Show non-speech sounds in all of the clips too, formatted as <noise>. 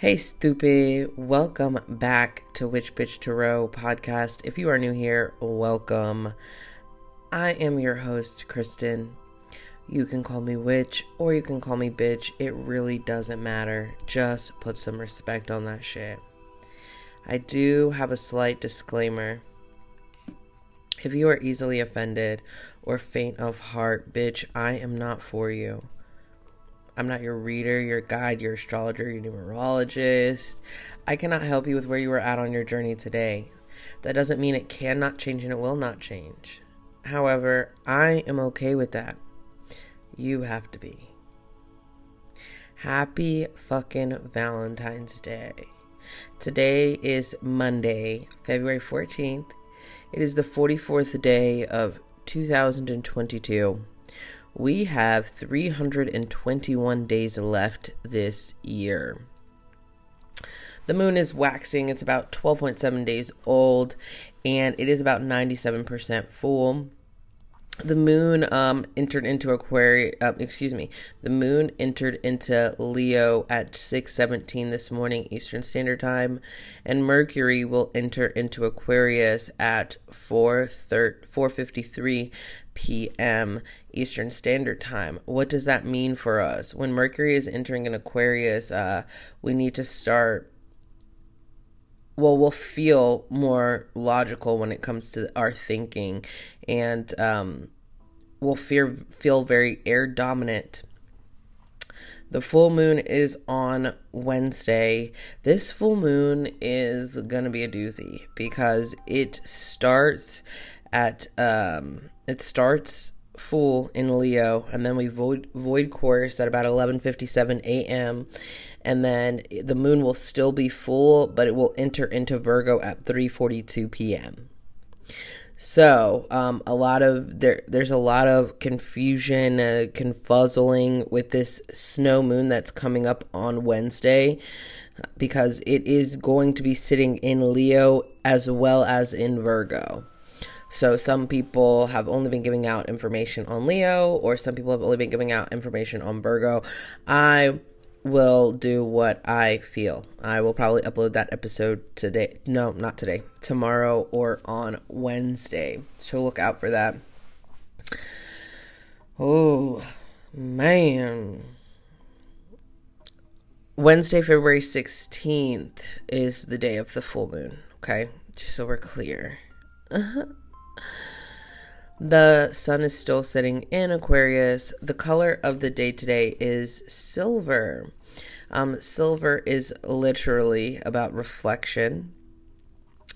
Hey, stupid. Welcome back to Witch Bitch Tarot podcast. If you are new here, welcome. I am your host, Kristen. You can call me witch or you can call me bitch. It really doesn't matter. Just put some respect on that shit. I do have a slight disclaimer. If you are easily offended or faint of heart, bitch, I am not for you. I'm not your reader, your guide, your astrologer, your numerologist. I cannot help you with where you are at on your journey today. That doesn't mean it cannot change and it will not change. However, I am okay with that. You have to be. Happy fucking Valentine's Day. Today is Monday, February 14th. It is the 44th day of 2022 we have 321 days left this year. The moon is waxing, it's about 12.7 days old, and it is about 97% full the moon um, entered into Aquarius. Uh, excuse me. The moon entered into Leo at six seventeen this morning Eastern Standard Time, and Mercury will enter into Aquarius at four four fifty three p.m. Eastern Standard Time. What does that mean for us? When Mercury is entering an Aquarius, uh, we need to start well we'll feel more logical when it comes to our thinking and um, will feel feel very air dominant the full moon is on Wednesday. This full moon is going to be a doozy because it starts at um it starts full in Leo and then we void void course at about 11:57 a.m and then the moon will still be full, but it will enter into Virgo at 3:42 p.m. So, um, a lot of there, there's a lot of confusion, uh, confuzzling with this snow moon that's coming up on Wednesday, because it is going to be sitting in Leo as well as in Virgo. So some people have only been giving out information on Leo, or some people have only been giving out information on Virgo. I will do what I feel. I will probably upload that episode today. No, not today. Tomorrow or on Wednesday. So look out for that. Oh, man. Wednesday, February 16th is the day of the full moon. Okay? Just so we're clear. Uh-huh. The sun is still sitting in Aquarius. The color of the day today is silver. Um, silver is literally about reflection,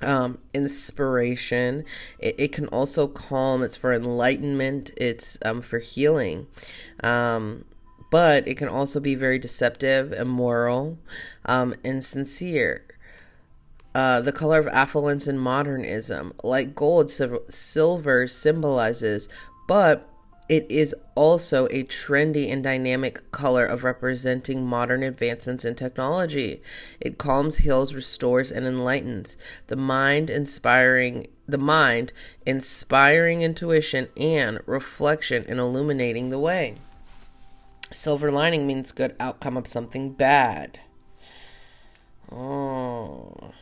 um, inspiration. It, it, can also calm. It's for enlightenment. It's um, for healing. Um, but it can also be very deceptive, immoral, um, and sincere. Uh, the color of affluence and modernism. Like gold, silver symbolizes, but it is also a trendy and dynamic color of representing modern advancements in technology. It calms, heals, restores, and enlightens the mind, inspiring the mind, inspiring intuition and reflection and illuminating the way. Silver lining means good outcome of something bad. Oh.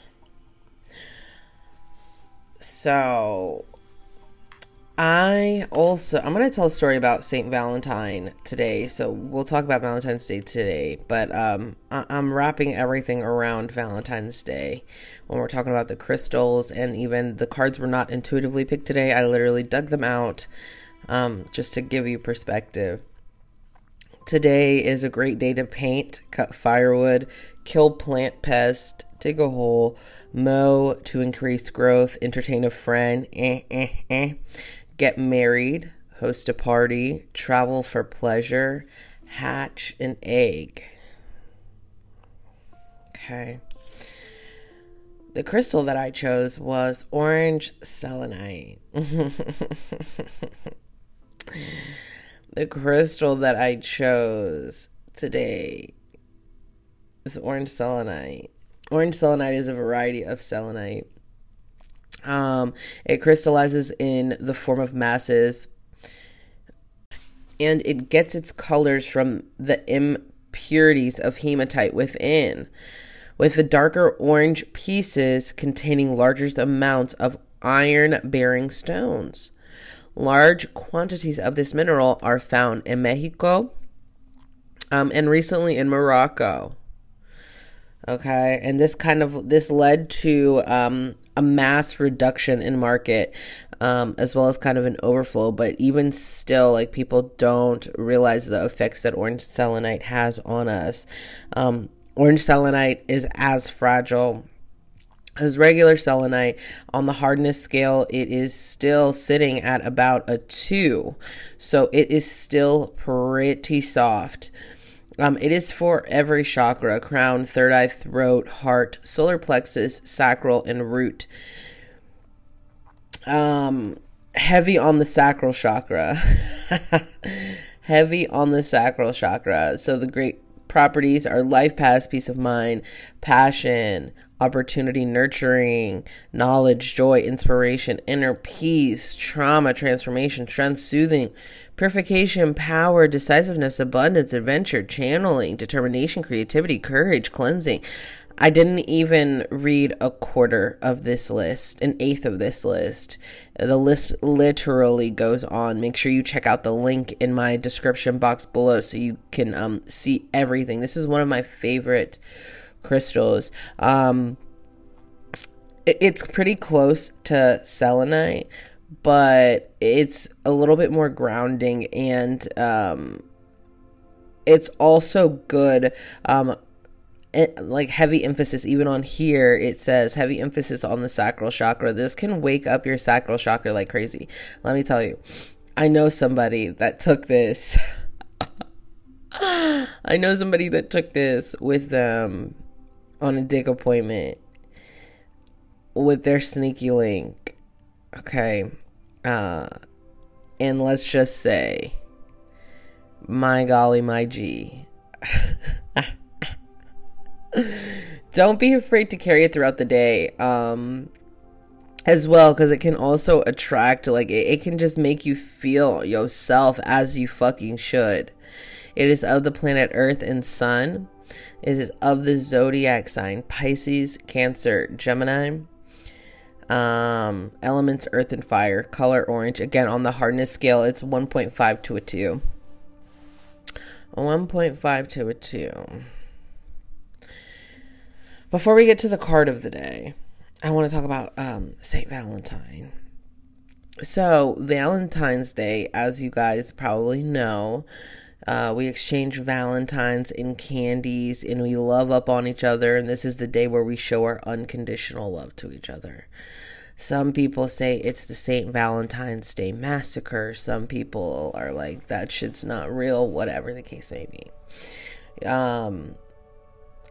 So, I also I'm gonna tell a story about Saint Valentine today. So we'll talk about Valentine's Day today, but um, I- am wrapping everything around Valentine's Day when we're talking about the crystals and even the cards were not intuitively picked today. I literally dug them out um, just to give you perspective. Today is a great day to paint, cut firewood, kill plant pest, dig a hole, mow to increase growth, entertain a friend, eh, eh, eh, get married, host a party, travel for pleasure, hatch an egg. Okay. The crystal that I chose was orange selenite. <laughs> the crystal that I chose today is orange selenite. Orange selenite is a variety of selenite. Um, it crystallizes in the form of masses and it gets its colors from the impurities of hematite within. with the darker orange pieces containing larger amounts of iron bearing stones. Large quantities of this mineral are found in Mexico um, and recently in Morocco. Okay, and this kind of this led to um, a mass reduction in market um, as well as kind of an overflow. But even still, like people don't realize the effects that orange selenite has on us. Um, orange selenite is as fragile as regular selenite on the hardness scale it is still sitting at about a 2 so it is still pretty soft um, it is for every chakra crown third eye throat heart solar plexus sacral and root. Um heavy on the sacral chakra. <laughs> Heavy on the sacral chakra. So the great properties are life paths peace of mind passion opportunity, nurturing, knowledge, joy, inspiration, inner peace, trauma, transformation, strength, soothing, purification, power, decisiveness, abundance, adventure, channeling, determination, creativity, courage, cleansing. I didn't even read a quarter of this list, an eighth of this list. The list literally goes on. Make sure you check out the link in my description box below so you can um, see everything. This is one of my favorite crystals. Um, it's pretty close to selenite, but it's a little bit more grounding and um, it's also good. Um, like heavy emphasis even on here it says heavy emphasis on the sacral chakra this can wake up your sacral chakra like crazy let me tell you i know somebody that took this <laughs> i know somebody that took this with them on a dick appointment with their sneaky link. Okay. Uh and let's just say my golly my G. <laughs> Don't be afraid to carry it throughout the day. Um as well because it can also attract like it, it can just make you feel yourself as you fucking should. It is of the planet Earth and Sun it is of the zodiac sign Pisces, Cancer, Gemini. Um, elements earth and fire, color orange. Again, on the hardness scale, it's 1.5 to a 2. 1.5 to a 2. Before we get to the card of the day, I want to talk about um, St. Valentine. So, Valentine's Day, as you guys probably know, uh, we exchange Valentines and candies and we love up on each other. And this is the day where we show our unconditional love to each other. Some people say it's the St. Valentine's Day massacre. Some people are like, that shit's not real, whatever the case may be. Um,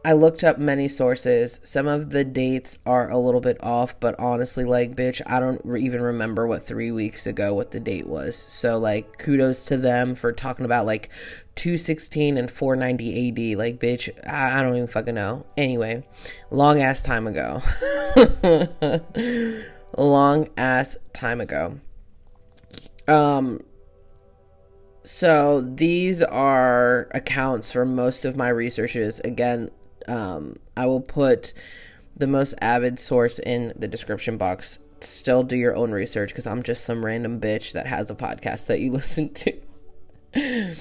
I looked up many sources. Some of the dates are a little bit off, but honestly, like, bitch, I don't re- even remember what three weeks ago what the date was. So, like, kudos to them for talking about like 216 and 490 AD. Like, bitch, I, I don't even fucking know. Anyway, long ass time ago. <laughs> long ass time ago. Um, so these are accounts for most of my researches. Again, um, I will put the most avid source in the description box. Still do your own research because I'm just some random bitch that has a podcast that you <laughs> listen to.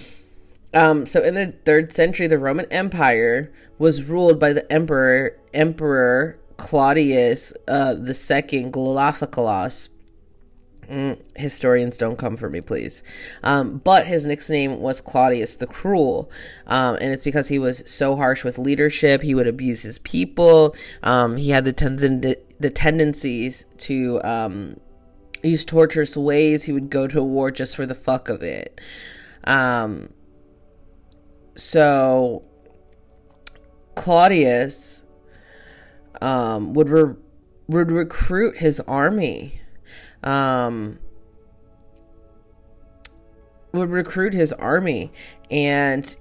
um, so in the third century, the Roman Empire was ruled by the emperor Emperor Claudius uh, the Second Glaphocalos Mm, historians don't come for me, please. Um, but his nickname was Claudius the Cruel, um, and it's because he was so harsh with leadership. He would abuse his people. Um, he had the tenden- the tendencies to um, use torturous ways. He would go to war just for the fuck of it. Um, so Claudius um, would re- would recruit his army um, would recruit his army. And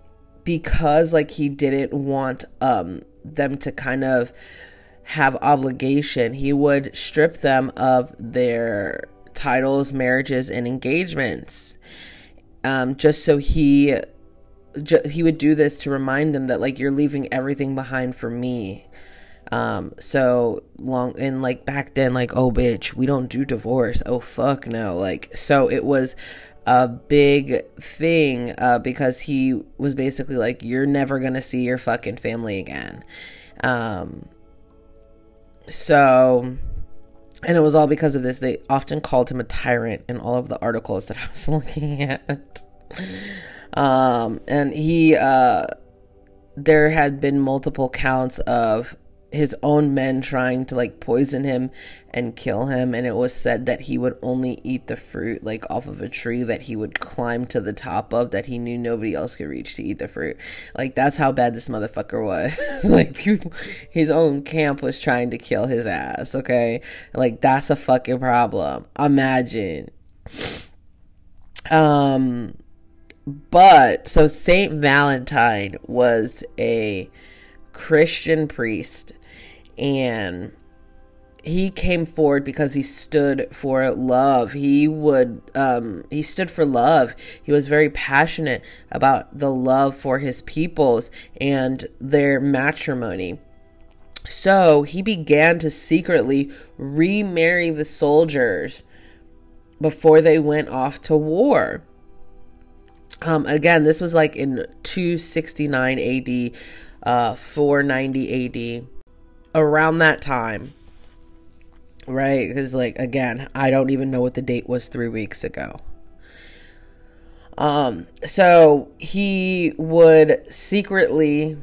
because like he didn't want um them to kind of have obligation he would strip them of their titles marriages and engagements um just so he ju- he would do this to remind them that like you're leaving everything behind for me Um, so long and like back then, like, oh bitch, we don't do divorce. Oh fuck no. Like, so it was a big thing uh, because he was basically like, you're never gonna see your fucking family again. Um, so, and it was all because of this. They often called him a tyrant in all of the articles that I was <laughs> looking at. Um, and he, uh, there had been multiple counts of his own men trying to like poison him and kill him and it was said that he would only eat the fruit like off of a tree that he would climb to the top of that he knew nobody else could reach to eat the fruit. Like that's how bad this motherfucker was. <laughs> Like people, his own camp was trying to kill his ass okay? Like that's a fucking problem. Imagine. Um but so saint valentine was a christian priest and he came forward because he stood for love. He would um he stood for love. He was very passionate about the love for his peoples and their matrimony. So he began to secretly remarry the soldiers before they went off to war. Um again this was like in 269 AD uh 490 AD around that time, right? Because, like, again, I don't even know what the date was three weeks ago. Um, so he would secretly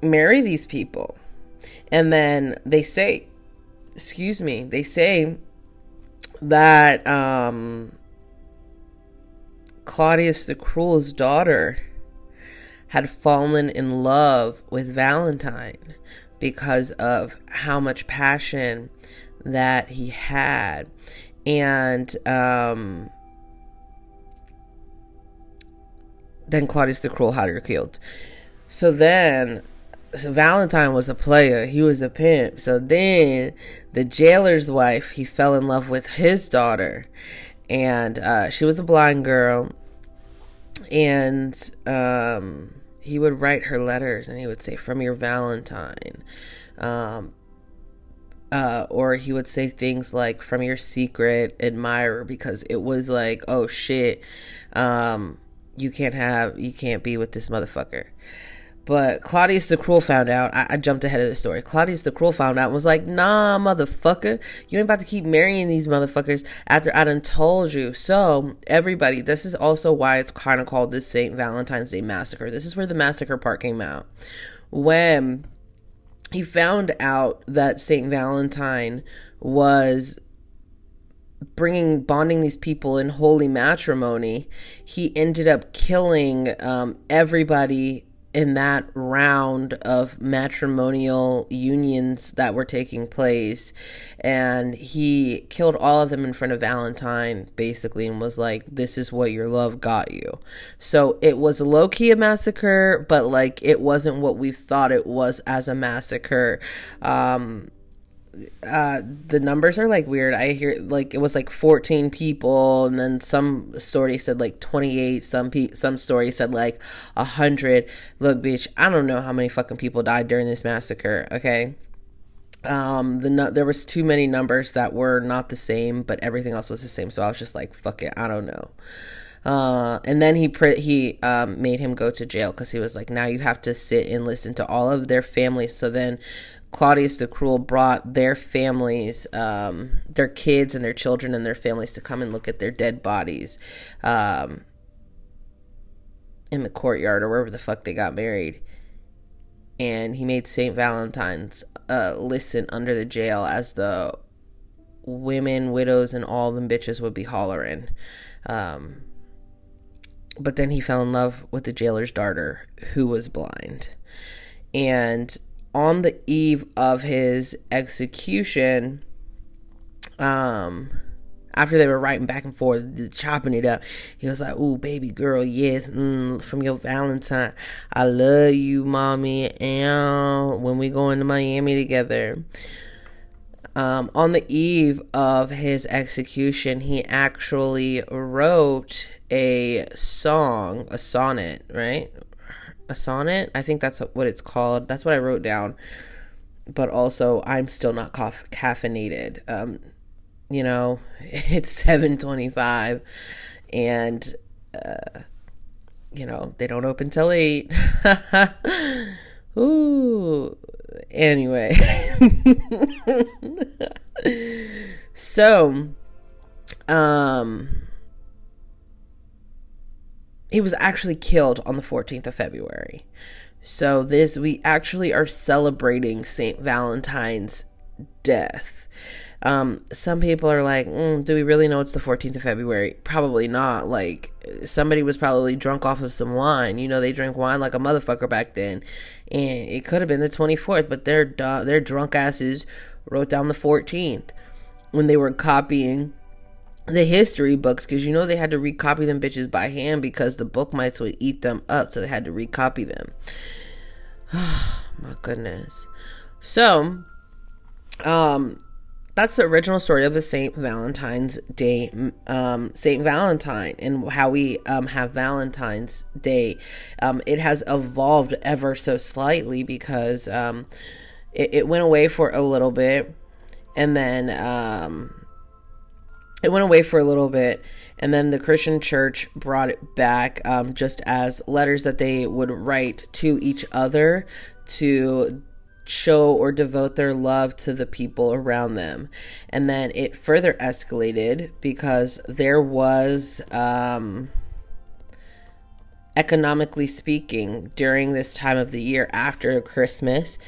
marry these people. And then they say, excuse me, they say that um, Claudius the Cruel's daughter had fallen in love with Valentine because of how much passion that he had. And um, then Claudius the Cruel had her killed. So then so Valentine was a player. He was a pimp. So then the jailer's wife, he fell in love with his daughter. And uh, she was a blind girl. And um, he would write her letters and he would say from your valentine um, uh, or he would say things like from your secret admirer because it was like oh shit um, you can't have you can't be with this motherfucker but Claudius the Cruel found out. I, I, jumped ahead of the story. Claudius the Cruel found out and was like, nah, motherfucker. You ain't about to keep marrying these motherfuckers after I done told you. So, everybody, this is also why it's kind of called the St. Valentine's Day Massacre. This is where the massacre part came out. When he found out that St. Valentine was bringing bonding these people in holy matrimony he ended up killing um, everybody in that round of matrimonial unions that were taking place and he killed all of them in front of Valentine basically and was like this is what your love got you. So it was low key a massacre but like it wasn't what we thought it was as a massacre. Um uh the numbers are like weird. I hear like it was like 14 people and then some story said like 28 some pe- some story said like 100 look bitch i don't know how many fucking people died during this massacre okay? Um the there was too many numbers that were not the same but everything else was the same. So i was just like fuck it i don't know. Uh, and then he pre- he um, made him go to jail because he was like, now you have to sit and listen to all of their families. So then Claudius the Cruel brought their families, um, their kids and their children and their families to come and look at their dead bodies um, in the courtyard or wherever the fuck they got married. And he made St. Valentine's uh, listen under the jail as the women, widows, and all them bitches would be hollering. Um, but then he fell in love with the jailer's daughter, who was blind. And on the eve of his execution, um, after they were writing back and forth, chopping it up, he was like, "Ooh, baby girl, yes, mm, from your Valentine, I love you, mommy, and when we go into Miami together." Um, on the eve of his execution, he actually wrote a song, a sonnet, right? A sonnet. I think that's what it's called. That's what I wrote down. but also I'm still not ca- caffeinated. Um, you know, <laughs> it's 7:25 and uh, you know, they don't open till 8. <laughs> Ooh. Anyway. <laughs> so, um he was actually killed on the 14th of February. So this we actually are celebrating St. Valentine's death. Um, some people are like, mm, do we really know it's the 14th of February? Probably not. Like, somebody was probably drunk off of some wine. You know, they drank wine like a motherfucker back then. And it could have been the 24th, but their, their drunk asses wrote down the 14th when they were copying the history books because you know they had to recopy them bitches by hand because the book mites would eat them up, so they had to recopy them. <sighs> My goodness. So, um, that's the original story of the Saint Valentine's Day, um, Saint Valentine, and how we um, have Valentine's Day. Um, it has evolved ever so slightly because um, it, it, went away for a little bit, and then um, it went away for a little bit and then the christian church brought it back um, just as letters that they would write to each other to show or devote their love to the people around them. And then it further escalated because there was um, economically speaking during this time of the year after christmas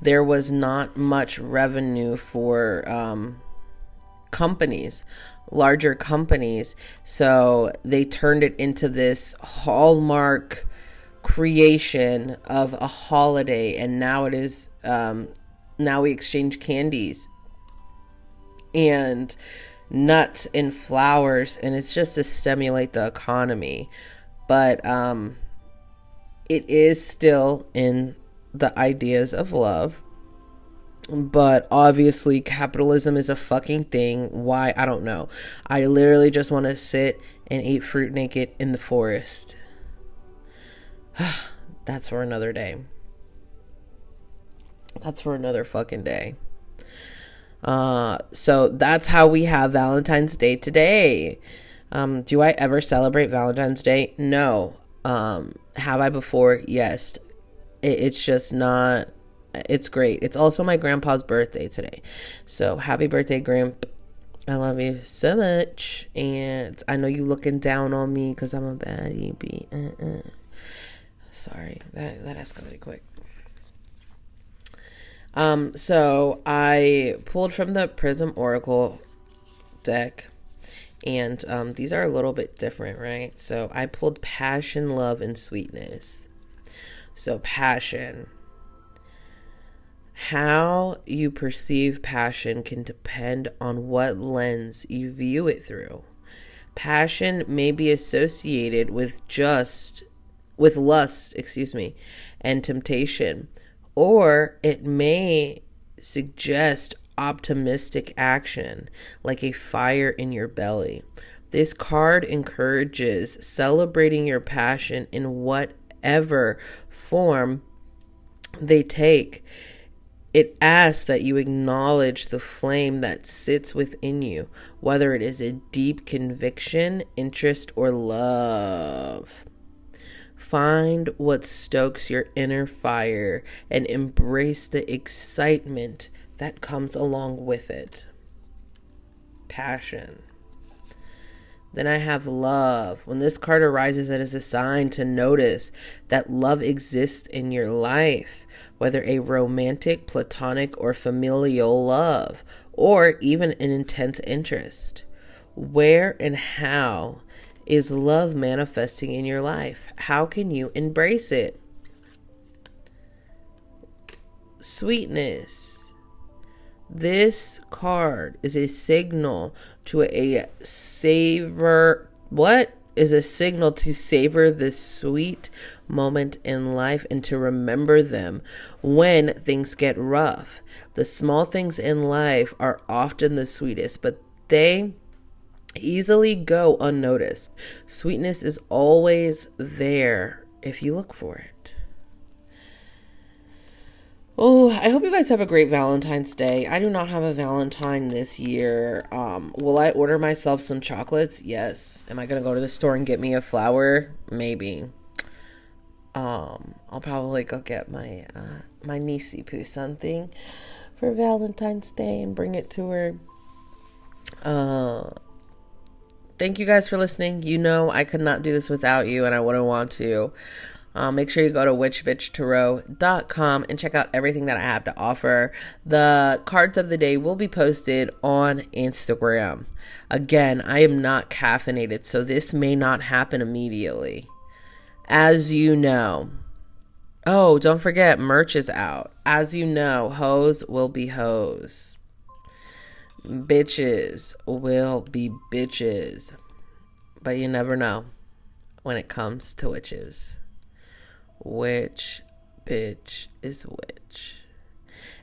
there was not much revenue for um, companies larger companies. So they turned it into this hallmark creation of a holiday, and now it is. Um, now we exchange candies and nuts and flowers, and it's just to stimulate the economy. But um, it is still in the ideas of love but obviously capitalism is a fucking thing. Why? I don't know. I literally just want to sit and eat fruit naked in the forest. <sighs> That's for another day. That's for another fucking day. Uh so that's how we have valentine's day today. Um do i ever celebrate valentine's day? No. Um have i before? Yes. It, it's just not it's great. It's also my grandpa's birthday today. So happy birthday, Grandpa. I love you so much. And I know you looking down on me because I'm a baddie. Be uh-uh. Sorry, that, that escalated quick. Um, so I pulled from the Prism Oracle deck, and um, these are a little bit different, right? So I pulled Passion, Love, and Sweetness. So, passion how you perceive passion can depend on what lens you view it through. Passion may be associated with just with lust, excuse me, and temptation, or it may suggest optimistic action like a fire in your belly. This card encourages celebrating your passion in whatever form they take. It asks that you acknowledge the flame that sits within you, whether it is a deep conviction, interest, or love. Find what stokes your inner fire and embrace the excitement that comes along with it. Passion. Then I have love. When this card arises, it is a sign to notice that love exists in your life, whether a romantic, platonic, or familial love, or even an intense interest. Where and how is love manifesting in your life? How can you embrace it? Sweetness this card is a signal to a savor. What is a signal to savor this sweet moment in life and to remember them when things get rough. The small things in life are often the sweetest, but they easily go unnoticed. Sweetness is always there if you look for it. Oh, I hope you guys have a great Valentine's Day. I do not have a Valentine this year. Um, will I order myself some chocolates? Yes. Am I gonna go to the store and get me a flower? Maybe. Um, I'll probably go get my uh, my niecey poo something for Valentine's Day and bring it to her. Uh, thank you guys for listening. You know I could not do this without you, and I wouldn't want to. Uh, make sure you go to witchbitchtarot.com and check out everything that I have to offer. The cards of the day will be posted on Instagram. Again, I am not caffeinated, so this may not happen immediately. As you know, oh, don't forget, merch is out. As you know, hoes will be hoes. Bitches will be bitches. But you never know when it comes to witches which bitch is which.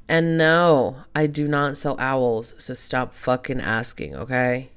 And no, I do not sell owls, so stop fucking asking, okay?